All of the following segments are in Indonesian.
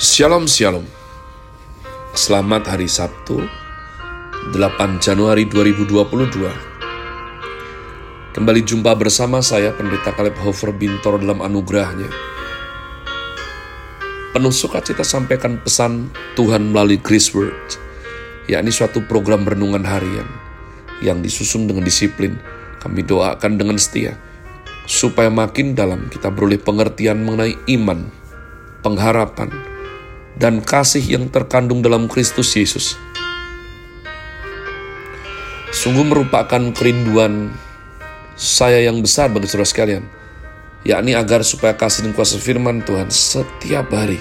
Shalom Shalom. Selamat hari Sabtu 8 Januari 2022 Kembali jumpa bersama saya Pendeta Kaleb Hofer Bintor dalam anugerahnya. Penuh sukacita sampaikan pesan Tuhan melalui Grace Word yakni suatu program renungan harian yang disusun dengan disiplin. Kami doakan dengan setia supaya makin dalam kita beroleh pengertian mengenai iman, pengharapan, dan kasih yang terkandung dalam Kristus Yesus. Sungguh merupakan kerinduan saya yang besar bagi saudara sekalian, yakni agar supaya kasih dan kuasa firman Tuhan setiap hari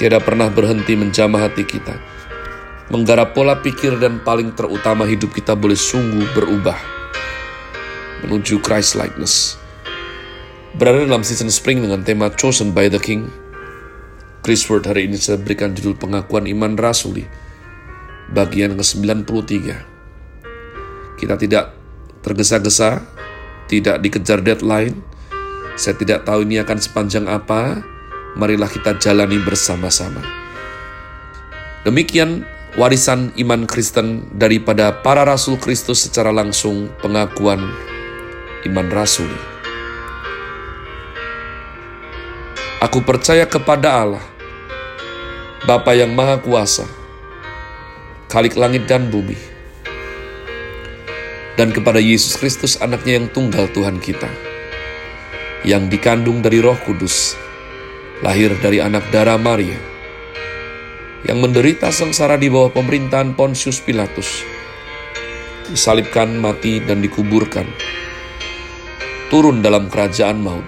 tiada pernah berhenti menjamah hati kita, menggarap pola pikir dan paling terutama hidup kita boleh sungguh berubah menuju Christ likeness. Berada dalam season spring dengan tema Chosen by the King, Chris Word hari ini saya berikan judul pengakuan iman rasuli bagian ke-93. Kita tidak tergesa-gesa, tidak dikejar deadline. Saya tidak tahu ini akan sepanjang apa. Marilah kita jalani bersama-sama. Demikian warisan iman Kristen daripada para rasul Kristus secara langsung pengakuan iman rasuli. Aku percaya kepada Allah, Bapa yang Maha Kuasa, Khalik langit dan bumi, dan kepada Yesus Kristus anaknya yang tunggal Tuhan kita, yang dikandung dari roh kudus, lahir dari anak darah Maria, yang menderita sengsara di bawah pemerintahan Pontius Pilatus, disalibkan, mati, dan dikuburkan, turun dalam kerajaan maut.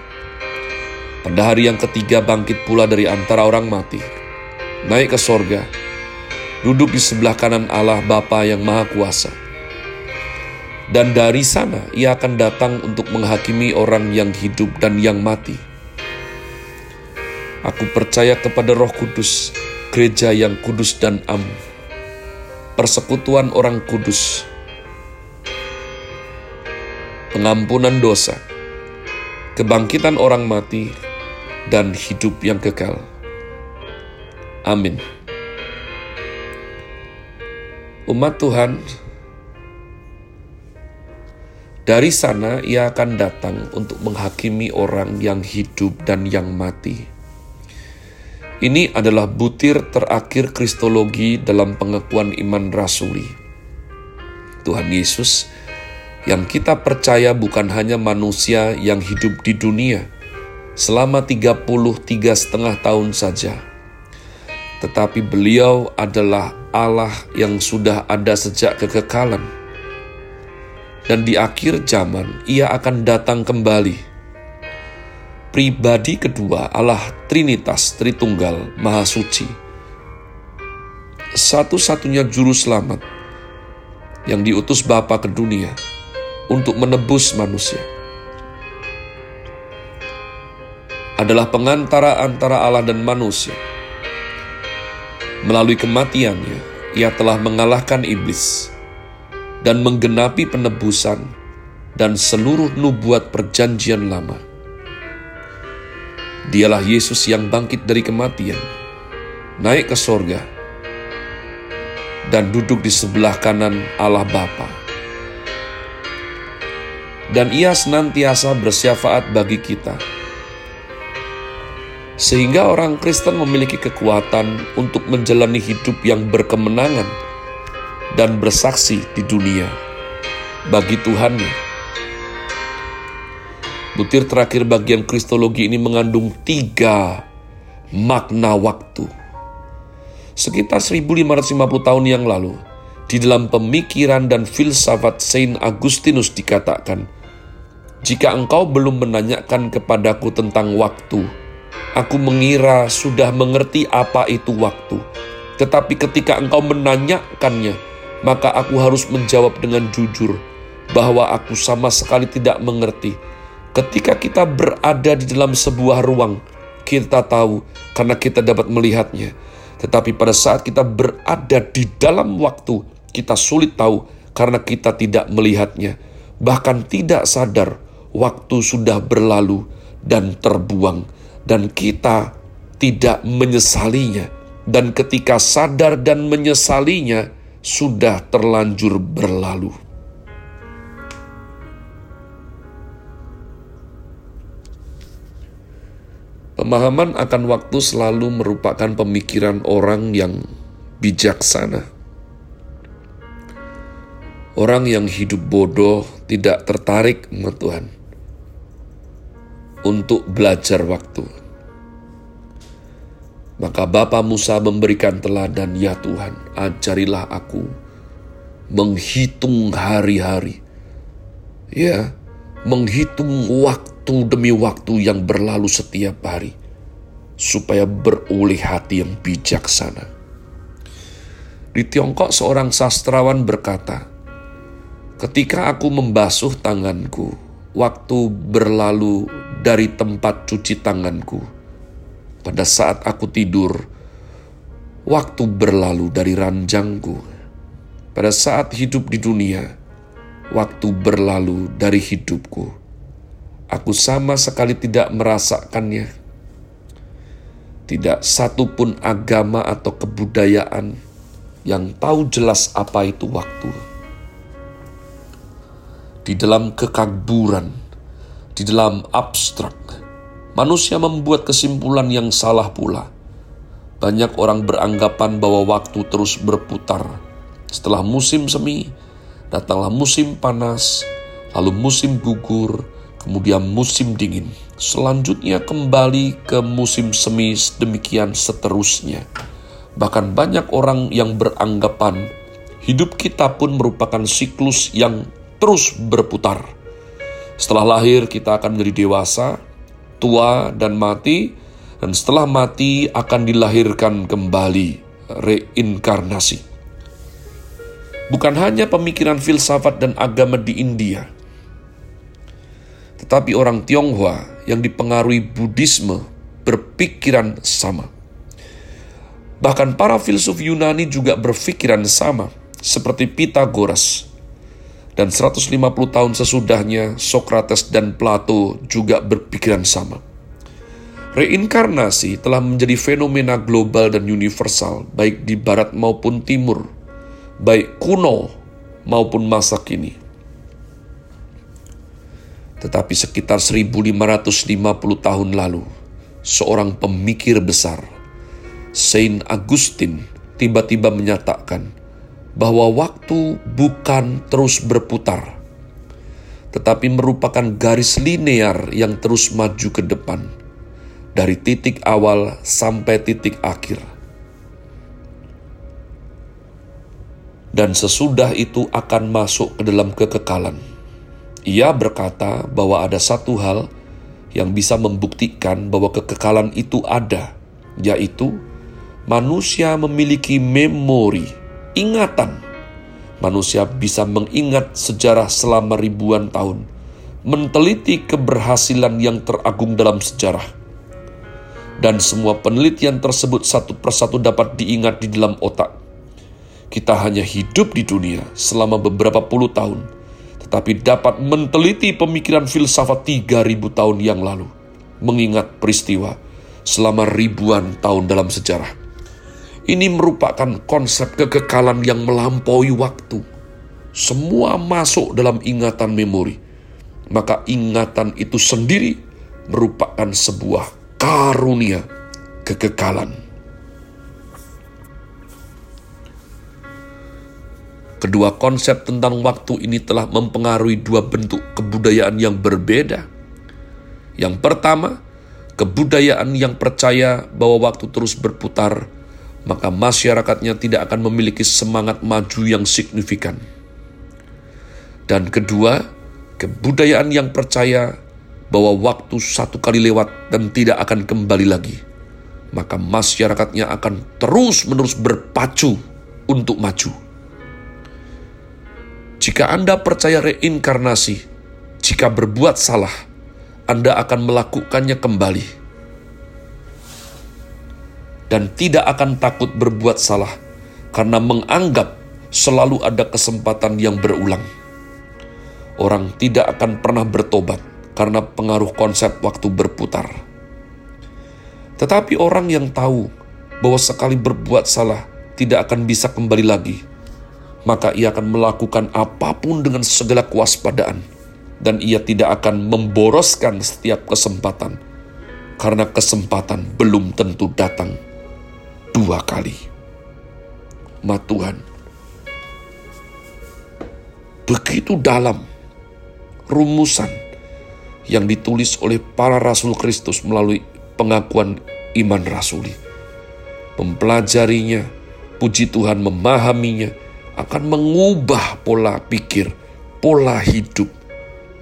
Pada hari yang ketiga bangkit pula dari antara orang mati, naik ke sorga, duduk di sebelah kanan Allah Bapa yang Maha Kuasa. Dan dari sana ia akan datang untuk menghakimi orang yang hidup dan yang mati. Aku percaya kepada roh kudus, gereja yang kudus dan am, persekutuan orang kudus, pengampunan dosa, kebangkitan orang mati, dan hidup yang kekal. Amin. Umat Tuhan, dari sana ia akan datang untuk menghakimi orang yang hidup dan yang mati. Ini adalah butir terakhir kristologi dalam pengakuan iman rasuli. Tuhan Yesus yang kita percaya bukan hanya manusia yang hidup di dunia selama 33 setengah tahun saja, tetapi beliau adalah Allah yang sudah ada sejak kekekalan. Dan di akhir zaman, ia akan datang kembali. Pribadi kedua Allah Trinitas Tritunggal Maha Suci. Satu-satunya juru selamat yang diutus Bapa ke dunia untuk menebus manusia. Adalah pengantara antara Allah dan manusia Melalui kematiannya, ia telah mengalahkan iblis dan menggenapi penebusan dan seluruh nubuat perjanjian lama. Dialah Yesus yang bangkit dari kematian, naik ke sorga, dan duduk di sebelah kanan Allah Bapa. Dan ia senantiasa bersyafaat bagi kita sehingga orang Kristen memiliki kekuatan untuk menjalani hidup yang berkemenangan dan bersaksi di dunia bagi Tuhannya. Butir terakhir bagian Kristologi ini mengandung tiga makna waktu. Sekitar 1550 tahun yang lalu, di dalam pemikiran dan filsafat Saint Agustinus dikatakan, jika engkau belum menanyakan kepadaku tentang waktu, Aku mengira sudah mengerti apa itu waktu, tetapi ketika engkau menanyakannya, maka aku harus menjawab dengan jujur bahwa aku sama sekali tidak mengerti. Ketika kita berada di dalam sebuah ruang, kita tahu karena kita dapat melihatnya. Tetapi pada saat kita berada di dalam waktu, kita sulit tahu karena kita tidak melihatnya. Bahkan tidak sadar waktu sudah berlalu dan terbuang dan kita tidak menyesalinya, dan ketika sadar dan menyesalinya, sudah terlanjur berlalu. Pemahaman akan waktu selalu merupakan pemikiran orang yang bijaksana. Orang yang hidup bodoh tidak tertarik sama Tuhan untuk belajar waktu. Maka Bapa Musa memberikan teladan, "Ya Tuhan, ajarilah aku menghitung hari-hari." Ya, menghitung waktu demi waktu yang berlalu setiap hari, supaya beroleh hati yang bijaksana. Di Tiongkok, seorang sastrawan berkata, Ketika aku membasuh tanganku, waktu berlalu dari tempat cuci tanganku. Pada saat aku tidur, waktu berlalu dari ranjangku. Pada saat hidup di dunia, waktu berlalu dari hidupku. Aku sama sekali tidak merasakannya. Tidak satu pun agama atau kebudayaan yang tahu jelas apa itu waktu di dalam kekaburan, di dalam abstrak, manusia membuat kesimpulan yang salah pula. Banyak orang beranggapan bahwa waktu terus berputar. Setelah musim semi, datanglah musim panas, lalu musim gugur, kemudian musim dingin. Selanjutnya kembali ke musim semi demikian seterusnya. Bahkan banyak orang yang beranggapan hidup kita pun merupakan siklus yang terus berputar. Setelah lahir, kita akan menjadi dewasa, tua, dan mati, dan setelah mati akan dilahirkan kembali, reinkarnasi. Bukan hanya pemikiran filsafat dan agama di India, tetapi orang Tionghoa yang dipengaruhi Buddhisme berpikiran sama. Bahkan para filsuf Yunani juga berpikiran sama, seperti Pythagoras dan 150 tahun sesudahnya, Sokrates dan Plato juga berpikiran sama. Reinkarnasi telah menjadi fenomena global dan universal, baik di barat maupun timur, baik kuno maupun masa kini. Tetapi sekitar 1550 tahun lalu, seorang pemikir besar, Saint Augustine, tiba-tiba menyatakan bahwa waktu bukan terus berputar, tetapi merupakan garis linear yang terus maju ke depan, dari titik awal sampai titik akhir. Dan sesudah itu akan masuk ke dalam kekekalan. Ia berkata bahwa ada satu hal yang bisa membuktikan bahwa kekekalan itu ada, yaitu manusia memiliki memori ingatan. Manusia bisa mengingat sejarah selama ribuan tahun, meneliti keberhasilan yang teragung dalam sejarah. Dan semua penelitian tersebut satu persatu dapat diingat di dalam otak. Kita hanya hidup di dunia selama beberapa puluh tahun, tetapi dapat meneliti pemikiran filsafat 3000 tahun yang lalu, mengingat peristiwa selama ribuan tahun dalam sejarah. Ini merupakan konsep kekekalan yang melampaui waktu. Semua masuk dalam ingatan memori. Maka ingatan itu sendiri merupakan sebuah karunia kekekalan. Kedua konsep tentang waktu ini telah mempengaruhi dua bentuk kebudayaan yang berbeda. Yang pertama, kebudayaan yang percaya bahwa waktu terus berputar maka masyarakatnya tidak akan memiliki semangat maju yang signifikan. Dan kedua, kebudayaan yang percaya bahwa waktu satu kali lewat dan tidak akan kembali lagi, maka masyarakatnya akan terus-menerus berpacu untuk maju. Jika Anda percaya reinkarnasi, jika berbuat salah, Anda akan melakukannya kembali dan tidak akan takut berbuat salah karena menganggap selalu ada kesempatan yang berulang. Orang tidak akan pernah bertobat karena pengaruh konsep waktu berputar. Tetapi orang yang tahu bahwa sekali berbuat salah tidak akan bisa kembali lagi, maka ia akan melakukan apa pun dengan segala kewaspadaan, dan ia tidak akan memboroskan setiap kesempatan, karena kesempatan belum tentu datang dua kali. Ma Tuhan, begitu dalam rumusan yang ditulis oleh para rasul Kristus melalui pengakuan iman rasuli. Mempelajarinya, puji Tuhan memahaminya, akan mengubah pola pikir, pola hidup,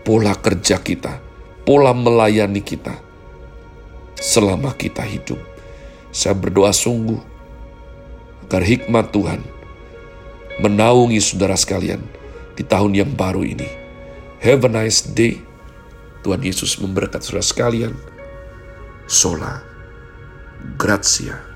pola kerja kita, pola melayani kita selama kita hidup. Saya berdoa sungguh agar hikmat Tuhan menaungi saudara sekalian di tahun yang baru ini. Have a nice day. Tuhan Yesus memberkati saudara sekalian. Sola. Grazie.